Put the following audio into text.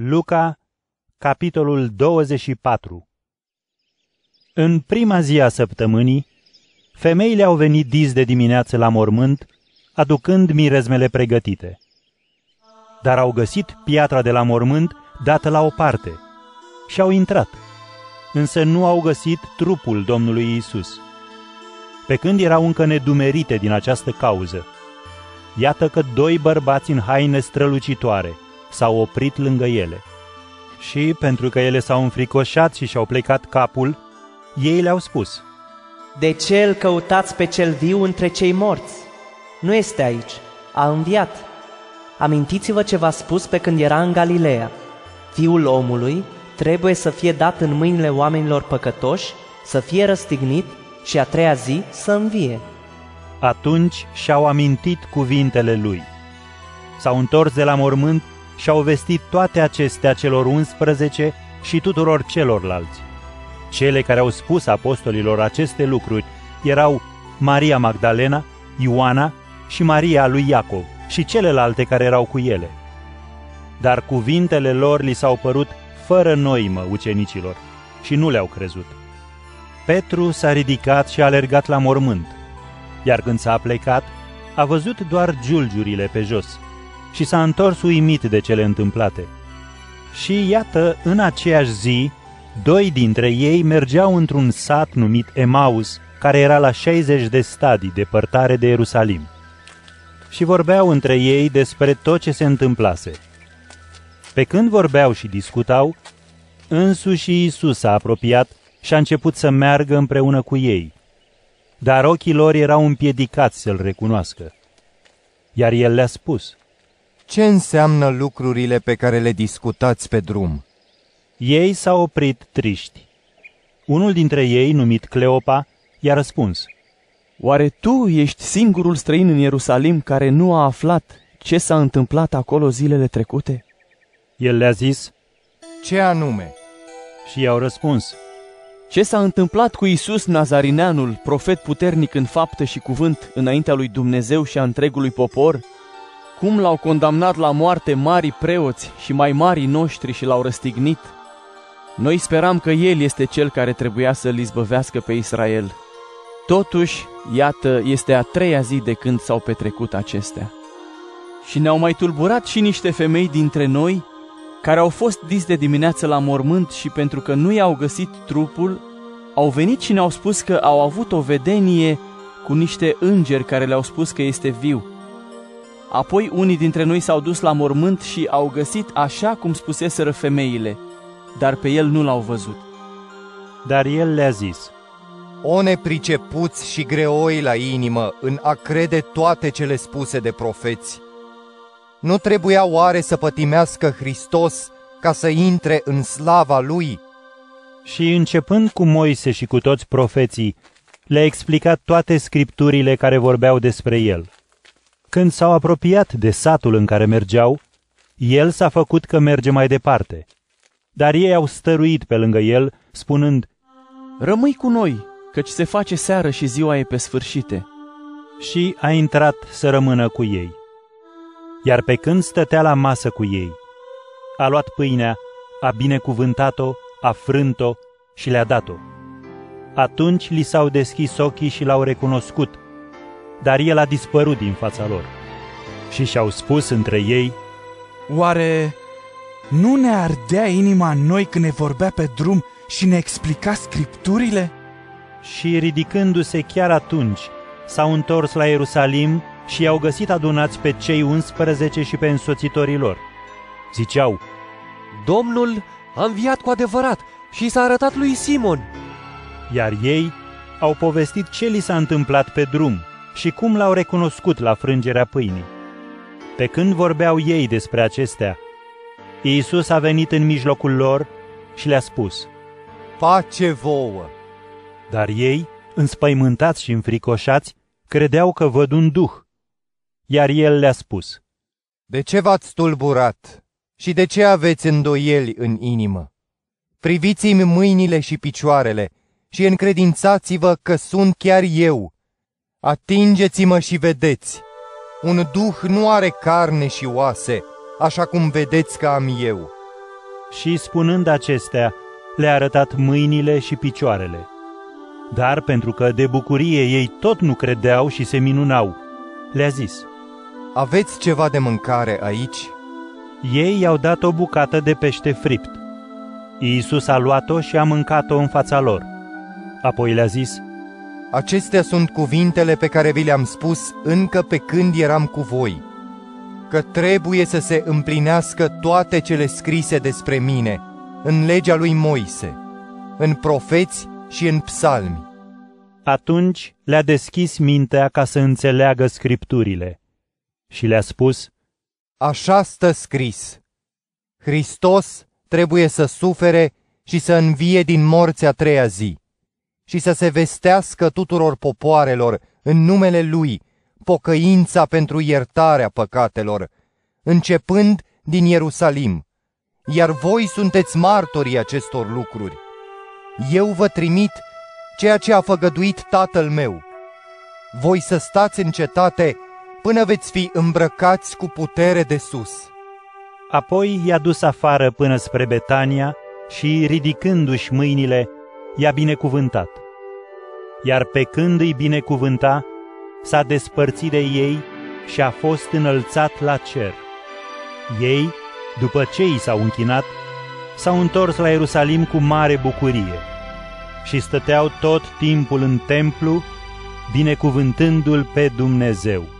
Luca, capitolul 24 În prima zi a săptămânii, femeile au venit dis de dimineață la mormânt, aducând mirezmele pregătite. Dar au găsit piatra de la mormânt dată la o parte și au intrat, însă nu au găsit trupul Domnului Isus. Pe când erau încă nedumerite din această cauză, iată că doi bărbați în haine strălucitoare – s-au oprit lângă ele. Și, pentru că ele s-au înfricoșat și și-au plecat capul, ei le-au spus, De ce îl căutați pe cel viu între cei morți? Nu este aici, a înviat. Amintiți-vă ce v-a spus pe când era în Galileea. Fiul omului trebuie să fie dat în mâinile oamenilor păcătoși, să fie răstignit și a treia zi să învie. Atunci și-au amintit cuvintele lui. S-au întors de la mormânt și au vestit toate acestea celor 11 și tuturor celorlalți. Cele care au spus apostolilor aceste lucruri erau Maria Magdalena, Ioana și Maria lui Iacov și celelalte care erau cu ele. Dar cuvintele lor li s-au părut fără noimă ucenicilor și nu le-au crezut. Petru s-a ridicat și a alergat la mormânt, iar când s-a plecat, a văzut doar giulgiurile pe jos și s-a întors uimit de cele întâmplate. Și iată, în aceeași zi, doi dintre ei mergeau într-un sat numit Emaus, care era la 60 de stadii depărtare de Ierusalim. Și vorbeau între ei despre tot ce se întâmplase. Pe când vorbeau și discutau, însuși Iisus s-a apropiat și a început să meargă împreună cu ei. Dar ochii lor erau împiedicați să-l recunoască. Iar el le-a spus – ce înseamnă lucrurile pe care le discutați pe drum? Ei s-au oprit triști. Unul dintre ei, numit Cleopa, i-a răspuns. Oare tu ești singurul străin în Ierusalim care nu a aflat ce s-a întâmplat acolo zilele trecute? El le-a zis, Ce anume? Și i-au răspuns, Ce s-a întâmplat cu Isus Nazarineanul, profet puternic în faptă și cuvânt înaintea lui Dumnezeu și a întregului popor, cum l-au condamnat la moarte mari preoți și mai mari noștri și l-au răstignit? Noi speram că El este Cel care trebuia să-L izbăvească pe Israel. Totuși, iată, este a treia zi de când s-au petrecut acestea. Și ne-au mai tulburat și niște femei dintre noi, care au fost dis de dimineață la mormânt și pentru că nu i-au găsit trupul, au venit și ne-au spus că au avut o vedenie cu niște îngeri care le-au spus că este viu. Apoi unii dintre noi s-au dus la mormânt și au găsit așa cum spuseseră femeile, dar pe el nu l-au văzut. Dar el le-a zis, O nepricepuți și greoi la inimă în a crede toate cele spuse de profeți. Nu trebuia oare să pătimească Hristos ca să intre în slava Lui? Și începând cu Moise și cu toți profeții, le-a explicat toate scripturile care vorbeau despre el. Când s-au apropiat de satul în care mergeau, el s-a făcut că merge mai departe. Dar ei au stăruit pe lângă el, spunând, Rămâi cu noi, căci se face seară și ziua e pe sfârșite. Și a intrat să rămână cu ei. Iar pe când stătea la masă cu ei, a luat pâinea, a binecuvântat-o, a frânt-o și le-a dat-o. Atunci li s-au deschis ochii și l-au recunoscut – dar el a dispărut din fața lor. Și și-au spus între ei, Oare nu ne ardea inima în noi când ne vorbea pe drum și ne explica scripturile? Și ridicându-se chiar atunci, s-au întors la Ierusalim și i-au găsit adunați pe cei 11 și pe însoțitorii lor. Ziceau, Domnul a înviat cu adevărat și s-a arătat lui Simon. Iar ei au povestit ce li s-a întâmplat pe drum și cum l-au recunoscut la frângerea pâinii. Pe când vorbeau ei despre acestea, Iisus a venit în mijlocul lor și le-a spus, Pace vouă! Dar ei, înspăimântați și înfricoșați, credeau că văd un duh. Iar el le-a spus, De ce v-ați tulburat și de ce aveți îndoieli în inimă? Priviți-mi mâinile și picioarele și încredințați-vă că sunt chiar eu. Atingeți-mă și vedeți. Un duh nu are carne și oase, așa cum vedeți că am eu. și, spunând acestea, le-a arătat mâinile și picioarele. Dar pentru că de bucurie ei tot nu credeau și se minunau, le-a zis, Aveți ceva de mâncare aici? Ei i-au dat o bucată de pește fript. Iisus a luat-o și a mâncat-o în fața lor. Apoi le-a zis, Acestea sunt cuvintele pe care vi le-am spus încă pe când eram cu voi, că trebuie să se împlinească toate cele scrise despre mine în legea lui Moise, în profeți și în psalmi. Atunci le-a deschis mintea ca să înțeleagă scripturile și le-a spus, Așa stă scris, Hristos trebuie să sufere și să învie din morți a treia zi și să se vestească tuturor popoarelor în numele Lui pocăința pentru iertarea păcatelor, începând din Ierusalim. Iar voi sunteți martorii acestor lucruri. Eu vă trimit ceea ce a făgăduit tatăl meu. Voi să stați în cetate până veți fi îmbrăcați cu putere de sus. Apoi i-a dus afară până spre Betania și, ridicându-și mâinile, i-a binecuvântat. Iar pe când îi binecuvânta, s-a despărțit de ei și a fost înălțat la cer. Ei, după ce i s-au închinat, s-au întors la Ierusalim cu mare bucurie și stăteau tot timpul în templu, binecuvântându-l pe Dumnezeu.